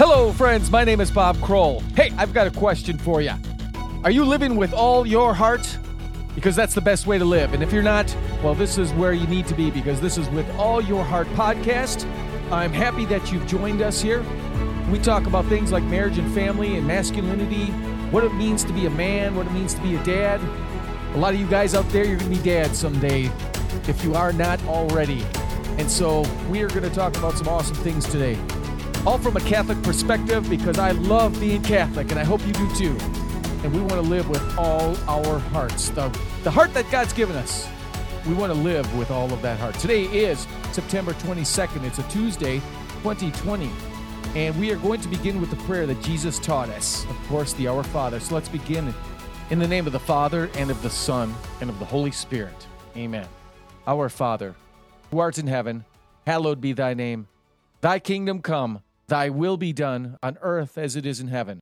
Hello, friends. My name is Bob Kroll. Hey, I've got a question for you. Are you living with all your heart? Because that's the best way to live. And if you're not, well, this is where you need to be because this is with All Your Heart podcast. I'm happy that you've joined us here. We talk about things like marriage and family and masculinity, what it means to be a man, what it means to be a dad. A lot of you guys out there, you're going to be dads someday if you are not already. And so we are going to talk about some awesome things today. All from a Catholic perspective because I love being Catholic and I hope you do too. And we want to live with all our hearts. The, the heart that God's given us. We want to live with all of that heart. Today is September 22nd. It's a Tuesday, 2020. And we are going to begin with the prayer that Jesus taught us. Of course, the Our Father. So let's begin in the name of the Father, and of the Son, and of the Holy Spirit. Amen. Our Father, who art in heaven, hallowed be thy name. Thy kingdom come, thy will be done, on earth as it is in heaven.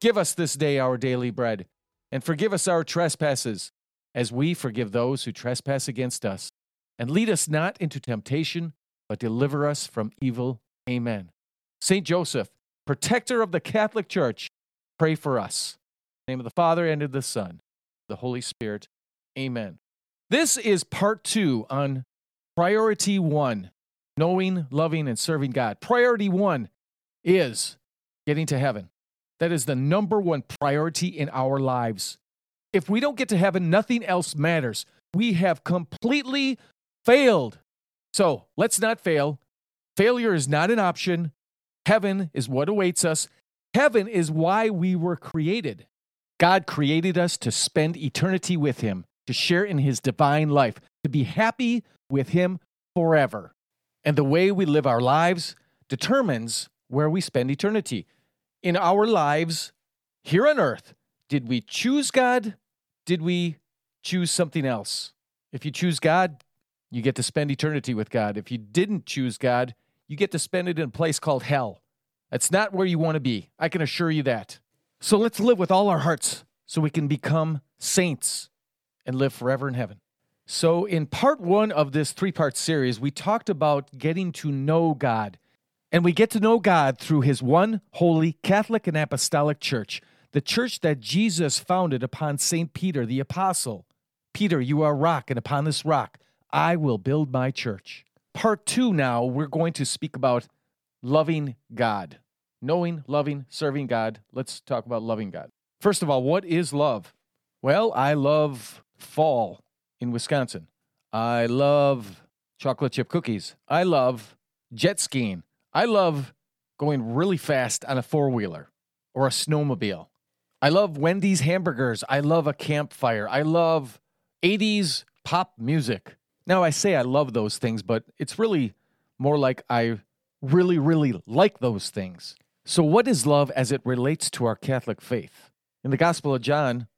Give us this day our daily bread, and forgive us our trespasses, as we forgive those who trespass against us. And lead us not into temptation, but deliver us from evil. Amen. Saint Joseph, protector of the Catholic Church, pray for us. Name of the Father, and of the Son, the Holy Spirit. Amen. This is part two on priority one knowing, loving, and serving God. Priority one is getting to heaven. That is the number one priority in our lives. If we don't get to heaven, nothing else matters. We have completely failed. So let's not fail. Failure is not an option. Heaven is what awaits us. Heaven is why we were created. God created us to spend eternity with Him, to share in His divine life, to be happy with Him forever. And the way we live our lives determines where we spend eternity. In our lives here on earth, did we choose God? Did we choose something else? If you choose God, you get to spend eternity with God. If you didn't choose God, you get to spend it in a place called hell. That's not where you want to be. I can assure you that. So let's live with all our hearts so we can become saints and live forever in heaven. So, in part one of this three part series, we talked about getting to know God. And we get to know God through his one holy Catholic and Apostolic Church, the church that Jesus founded upon St. Peter the Apostle. Peter, you are a rock, and upon this rock I will build my church. Part two now, we're going to speak about loving God. Knowing, loving, serving God. Let's talk about loving God. First of all, what is love? Well, I love fall in Wisconsin. I love chocolate chip cookies. I love jet skiing. I love going really fast on a four wheeler or a snowmobile. I love Wendy's hamburgers. I love a campfire. I love 80s pop music. Now, I say I love those things, but it's really more like I really, really like those things. So, what is love as it relates to our Catholic faith? In the Gospel of John,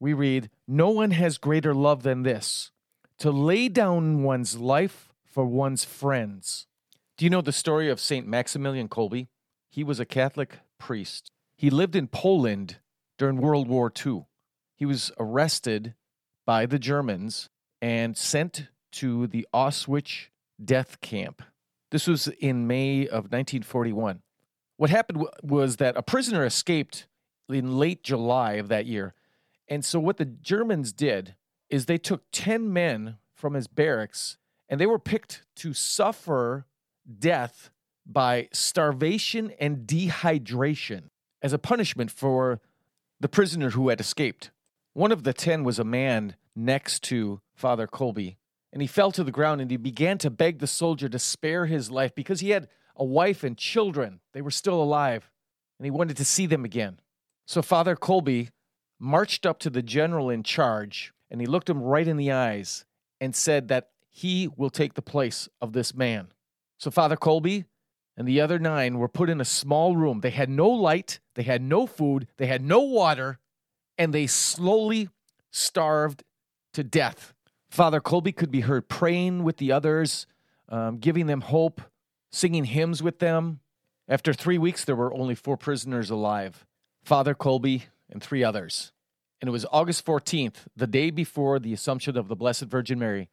we read, No one has greater love than this, to lay down one's life for one's friends. Do you know the story of St. Maximilian Kolbe? He was a Catholic priest. He lived in Poland during World War II. He was arrested by the Germans and sent to the Auschwitz death camp. This was in May of 1941. What happened was that a prisoner escaped in late July of that year. And so, what the Germans did is they took 10 men from his barracks and they were picked to suffer death by starvation and dehydration as a punishment for the prisoner who had escaped. One of the 10 was a man next to Father Kolbe, and he fell to the ground and he began to beg the soldier to spare his life because he had a wife and children. They were still alive, and he wanted to see them again. So Father Kolbe marched up to the general in charge and he looked him right in the eyes and said that he will take the place of this man. So Father Kolbe and the other nine were put in a small room. They had no light, they had no food, they had no water, and they slowly starved to death. Father Kolbe could be heard praying with the others, um, giving them hope, singing hymns with them. After three weeks, there were only four prisoners alive Father Kolbe and three others. And it was August 14th, the day before the Assumption of the Blessed Virgin Mary,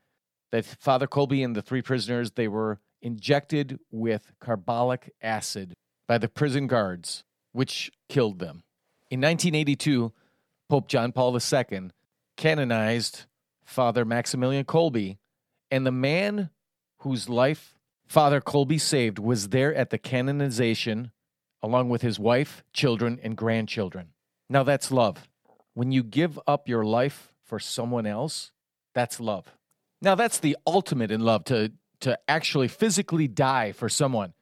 that Father Kolbe and the three prisoners, they were injected with carbolic acid. by the prison guards, which killed them. In 1982, Pope John Paul II canonized Father Maximilian Kolbe, and the man whose life Father Kolbe saved was there at the canonization along with his wife, children, and grandchildren. Now that's love. When you give up your life for someone else, that's love. Now that's the ultimate in love to to actually physically die for someone.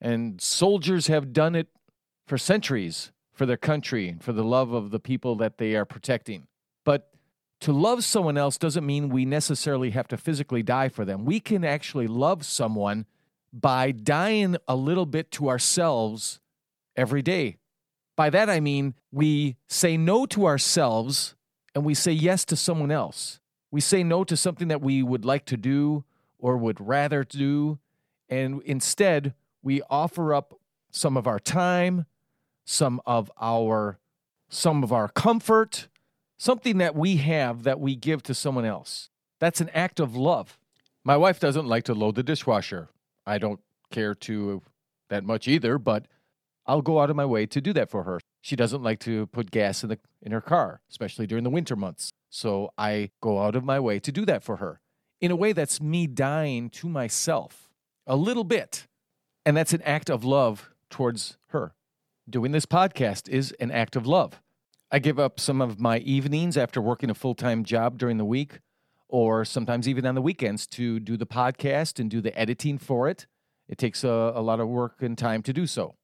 And soldiers have done it for centuries for their country, for the love of the people that they are protecting. But to love someone else doesn't mean we necessarily have to physically die for them. We can actually love someone by dying a little bit to ourselves every day. By that I mean we say no to ourselves and we say yes to someone else. We say no to something that we would like to do or would rather do, and instead we offer up some of our time, some of our some of our comfort, something that we have that we give to someone else. That's an act of love. My wife doesn't like to load the dishwasher. I don't care to that much either, but I'll go out of my way to do that for her. She doesn't like to put gas in the in her car, especially during the winter months. So I go out of my way to do that for her. In a way that's me dying to myself a little bit. And that's an act of love towards her. Doing this podcast is an act of love. I give up some of my evenings after working a full time job during the week, or sometimes even on the weekends to do the podcast and do the editing for it. It takes a, a lot of work and time to do so.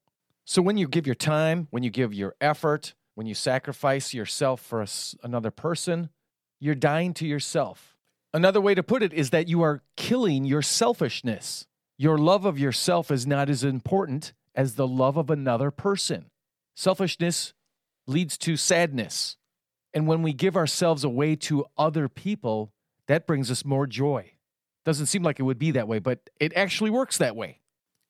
So when you give your time, when you give your effort, when you sacrifice yourself for a, another person, you're dying to yourself. Another way to put it is that you are killing your selfishness. Your love of yourself is not as important as the love of another person. Selfishness leads to sadness. And when we give ourselves away to other people, that brings us more joy. Doesn't seem like it would be that way, but it actually works that way.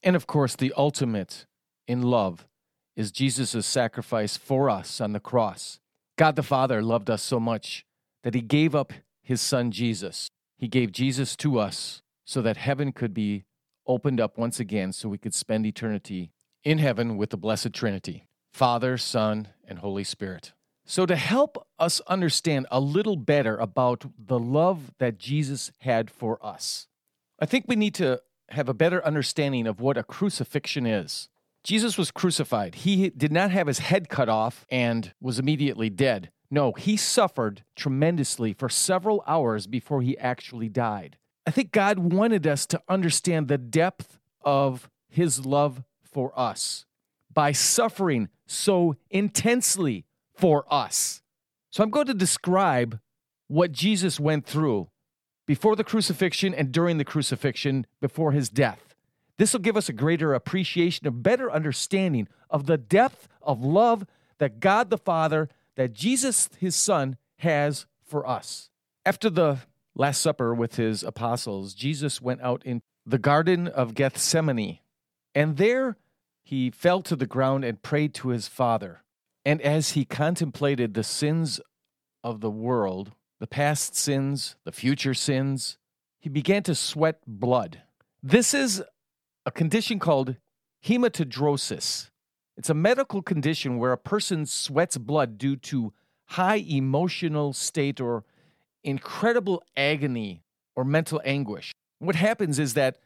And of course, the ultimate in love is Jesus' sacrifice for us on the cross. God the Father loved us so much that he gave up his son Jesus. He gave Jesus to us so that heaven could be opened up once again so we could spend eternity in heaven with the blessed Trinity Father, Son, and Holy Spirit. So, to help us understand a little better about the love that Jesus had for us, I think we need to have a better understanding of what a crucifixion is. Jesus was crucified. He did not have his head cut off and was immediately dead. No, he suffered tremendously for several hours before he actually died. I think God wanted us to understand the depth of his love for us by suffering so intensely for us. So I'm going to describe what Jesus went through before the crucifixion and during the crucifixion, before his death. This will give us a greater appreciation, a better understanding of the depth of love that God the Father, that Jesus, his Son, has for us. After the Last Supper with his apostles, Jesus went out in the Garden of Gethsemane, and there he fell to the ground and prayed to his Father. And as he contemplated the sins of the world, the past sins, the future sins, he began to sweat blood. This is a condition called hematidrosis. It's a medical condition where a person sweats blood due to high emotional state or incredible agony or mental anguish. What happens is that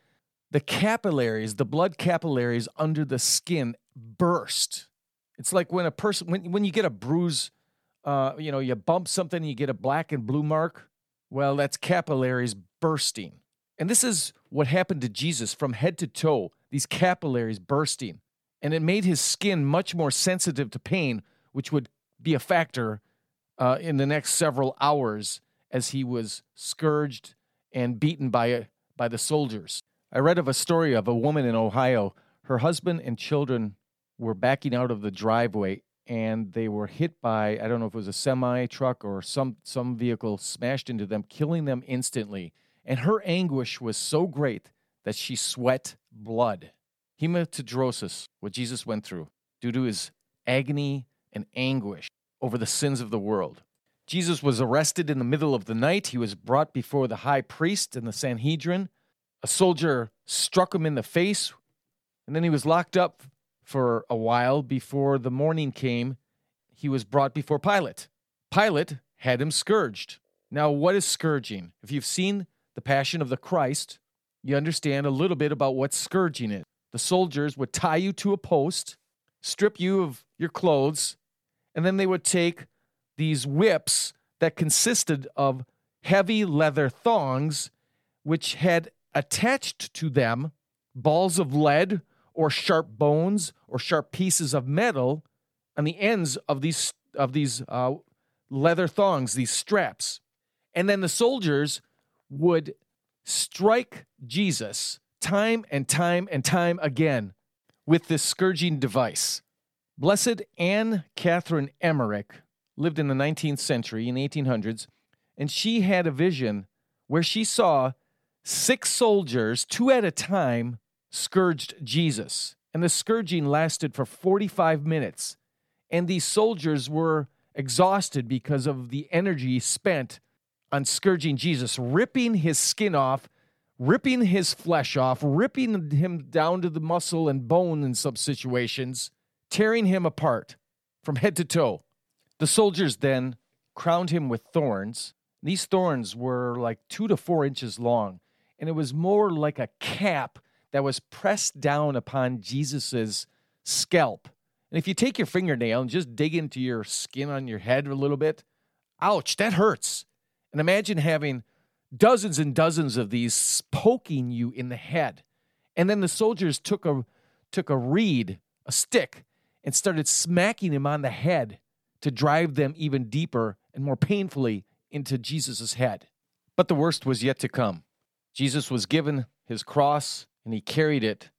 the capillaries, the blood capillaries under the skin burst. It's like when a person, when, when you get a bruise, uh, you know, you bump something, and you get a black and blue mark. Well, that's capillaries bursting. And this is what happened to Jesus from head to toe, these capillaries bursting. And it made his skin much more sensitive to pain, which would be a factor uh, in the next several hours as he was scourged and beaten by, by the soldiers. I read of a story of a woman in Ohio. Her husband and children were backing out of the driveway and they were hit by I don't know if it was a semi truck or some some vehicle smashed into them, killing them instantly. And her anguish was so great that she sweat blood. Hematidrosis, what Jesus went through, due to his agony and anguish over the sins of the world. Jesus was arrested in the middle of the night. He was brought before the high priest and the Sanhedrin. A soldier struck him in the face, and then he was locked up for a while before the morning came. He was brought before Pilate. Pilate had him scourged. Now, what is scourging? If you've seen the Passion of the Christ, you understand a little bit about what scourging is. The soldiers would tie you to a post, strip you of your clothes, and then they would take these whips that consisted of heavy leather thongs, which had attached to them balls of lead or sharp bones or sharp pieces of metal on the ends of these of these uh, leather thongs, these straps. And then the soldiers would strike Jesus time and time and time again with this scourging device. Blessed Anne Catherine Emmerich lived in the 19th century, in the 1800s, and she had a vision where she saw six soldiers, two at a time, scourged Jesus. And the scourging lasted for 45 minutes. And these soldiers were exhausted because of the energy spent on scourging Jesus, ripping his skin off, ripping his flesh off, ripping him down to the muscle and bone in some situations, tearing him apart from head to toe. The soldiers then crowned him with thorns. These thorns were like two to four inches long, and it was more like a cap that was pressed down upon Jesus's scalp. And if you take your fingernail and just dig into your skin on your head a little bit, ouch, that hurts. And imagine having dozens and dozens of these poking you in the head. And then the soldiers took a took a reed, a stick, and started smacking him on the head to drive them even deeper and more painfully into Jesus' head. But the worst was yet to come. Jesus was given his cross and he carried it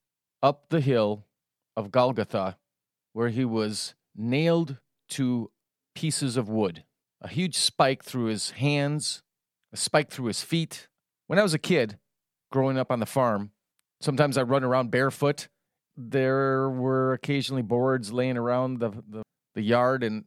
up the hill of Golgotha, where he was nailed to pieces of wood. A huge spike through his hands, a spike through his feet. When I was a kid, growing up on the farm, sometimes I'd run around barefoot. There were occasionally boards laying around the, the, the yard, and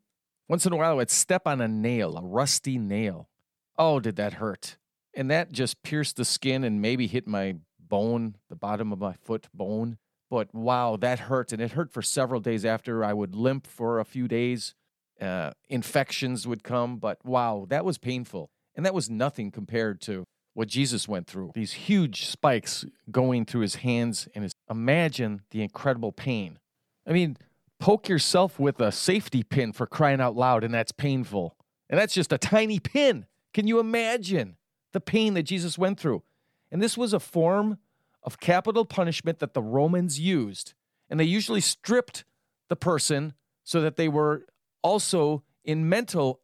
once in a while I'd step on a nail, a rusty nail. Oh, did that hurt! And that just pierced the skin and maybe hit my bone, the bottom of my foot bone. But wow, that hurt. And it hurt for several days after. I would limp for a few days. Uh, infections would come. But wow, that was painful. And that was nothing compared to what Jesus went through. These huge spikes going through his hands and his. Imagine the incredible pain. I mean, poke yourself with a safety pin for crying out loud, and that's painful. And that's just a tiny pin. Can you imagine the pain that Jesus went through? And this was a form of capital punishment that the Romans used. And they usually stripped the person so that they were also in mental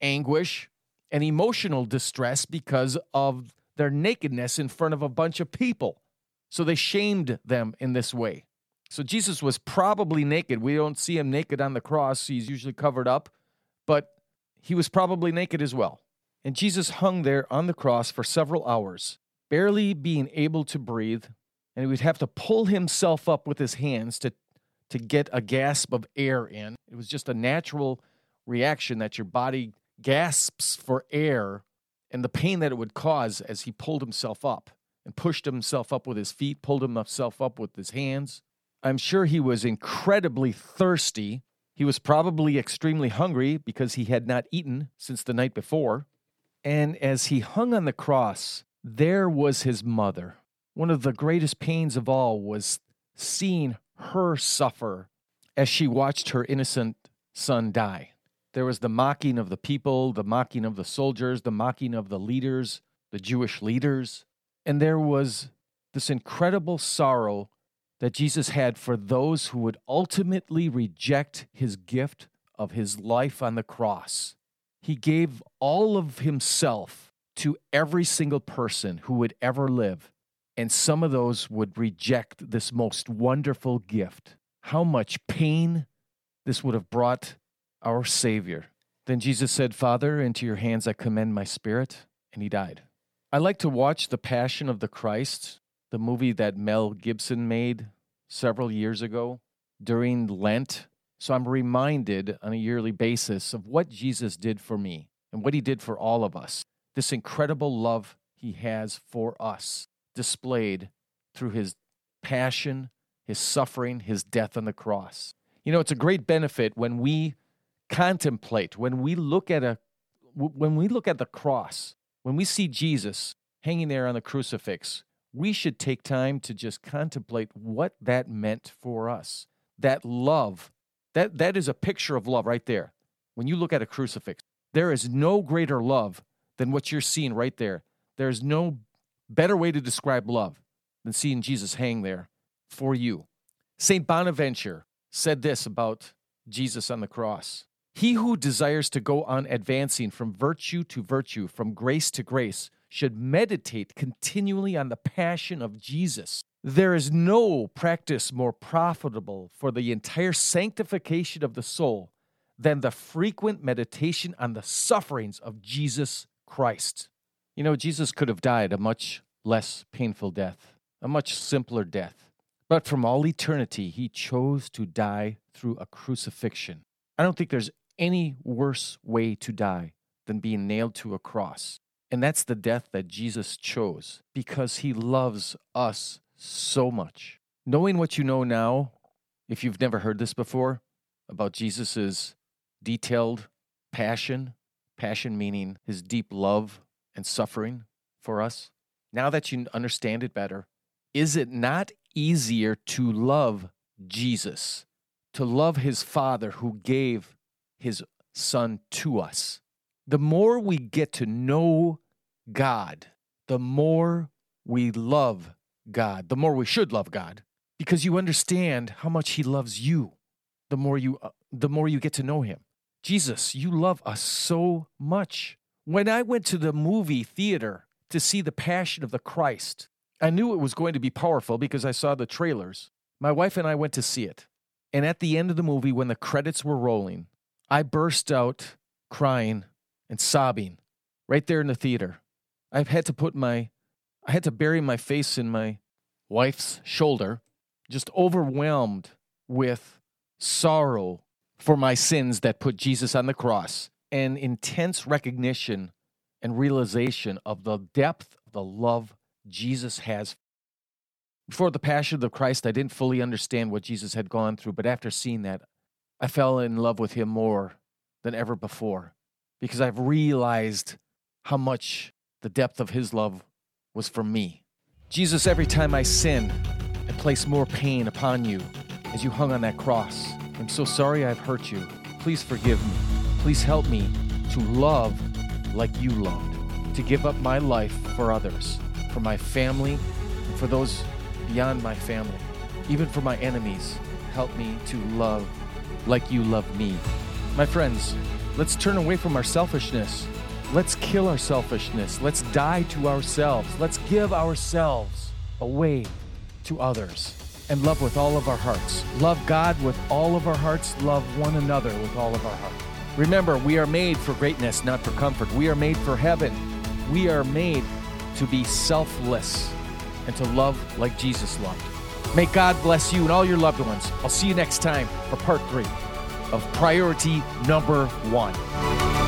anguish and emotional distress because of their nakedness in front of a bunch of people. So they shamed them in this way. So Jesus was probably naked. We don't see him naked on the cross, he's usually covered up, but he was probably naked as well. And Jesus hung there on the cross for several hours barely being able to breathe, and he would have to pull himself up with his hands to, to get a gasp of air in. It was just a natural reaction that your body gasps for air and the pain that it would cause as he pulled himself up and pushed himself up with his feet, pulled himself up with his hands. I'm sure he was incredibly thirsty. He was probably extremely hungry because he had not eaten since the night before. And as he hung on the cross, there was his mother. One of the greatest pains of all was seeing her suffer as she watched her innocent son die. There was the mocking of the people, the mocking of the soldiers, the mocking of the leaders, the Jewish leaders. And there was this incredible sorrow that Jesus had for those who would ultimately reject his gift of his life on the cross. He gave all of himself to every single person who would ever live. And some of those would reject this most wonderful gift. How much pain this would have brought our Savior. Then Jesus said, Father, into your hands I commend my spirit. And he died. I like to watch The Passion of the Christ, the movie that Mel Gibson made several years ago during Lent. So I'm reminded on a yearly basis of what Jesus did for me and what he did for all of us this incredible love he has for us, displayed through his passion his suffering, his death on the cross. You know, it's a great benefit when we contemplate, when we look at a when we look at the cross, when we see Jesus hanging there on the crucifix, we should take time to just contemplate what that meant for us. That love, that, that is a picture of love right there. When you look at a crucifix, there is no greater love than what you're seeing right there. There's no better way to describe love than seeing Jesus hang there for you. St. Bonaventure said this about Jesus on the cross He who desires to go on advancing from virtue to virtue, from grace to grace, should meditate continually on the passion of Jesus. There is no practice more profitable for the entire sanctification of the soul than the frequent meditation on the sufferings of Jesus Christ. You know, Jesus could have died a much less painful death, a much simpler death. But from all eternity, he chose to die through a crucifixion. I don't think there's any worse way to die than being nailed to a cross. And that's the death that Jesus chose because he loves us so much. Knowing what you know now, if you've never heard this before, about Jesus' detailed passion, passion meaning his deep love and suffering for us, now that you understand it better, is it not easier to love Jesus, to love his Father who gave his Son to us? The more we get to know God, the more we love God, the more we should love God, because you understand how much He loves you. The more you, uh, the more you get to know Him. Jesus, you love us so much. When I went to the movie theater to see The Passion of the Christ, I knew it was going to be powerful because I saw the trailers. My wife and I went to see it. And at the end of the movie, when the credits were rolling, I burst out crying and sobbing right there in the theater. I've had to put my, I had to bury my face in my wife's shoulder, just overwhelmed with sorrow for my sins that put Jesus on the cross and intense recognition and realization of the depth of the love Jesus has. Before the Passion of the Christ, I didn't fully understand what Jesus had gone through, but after seeing that, I fell in love with him more than ever before because I've realized how much the depth of his love was for me. Jesus, every time I sin, I place more pain upon you as you hung on that cross. I'm so sorry I've hurt you. Please forgive me. Please help me to love like you loved, to give up my life for others, for my family, and for those beyond my family, even for my enemies. Help me to love like you love me. My friends, let's turn away from our selfishness Let's kill our selfishness. Let's die to ourselves. Let's give ourselves away to others and love with all of our hearts. Love God with all of our hearts. Love one another with all of our heart. Remember, we are made for greatness, not for comfort. We are made for heaven. We are made to be selfless and to love like Jesus loved. May God bless you and all your loved ones. I'll see you next time for part three of priority number one.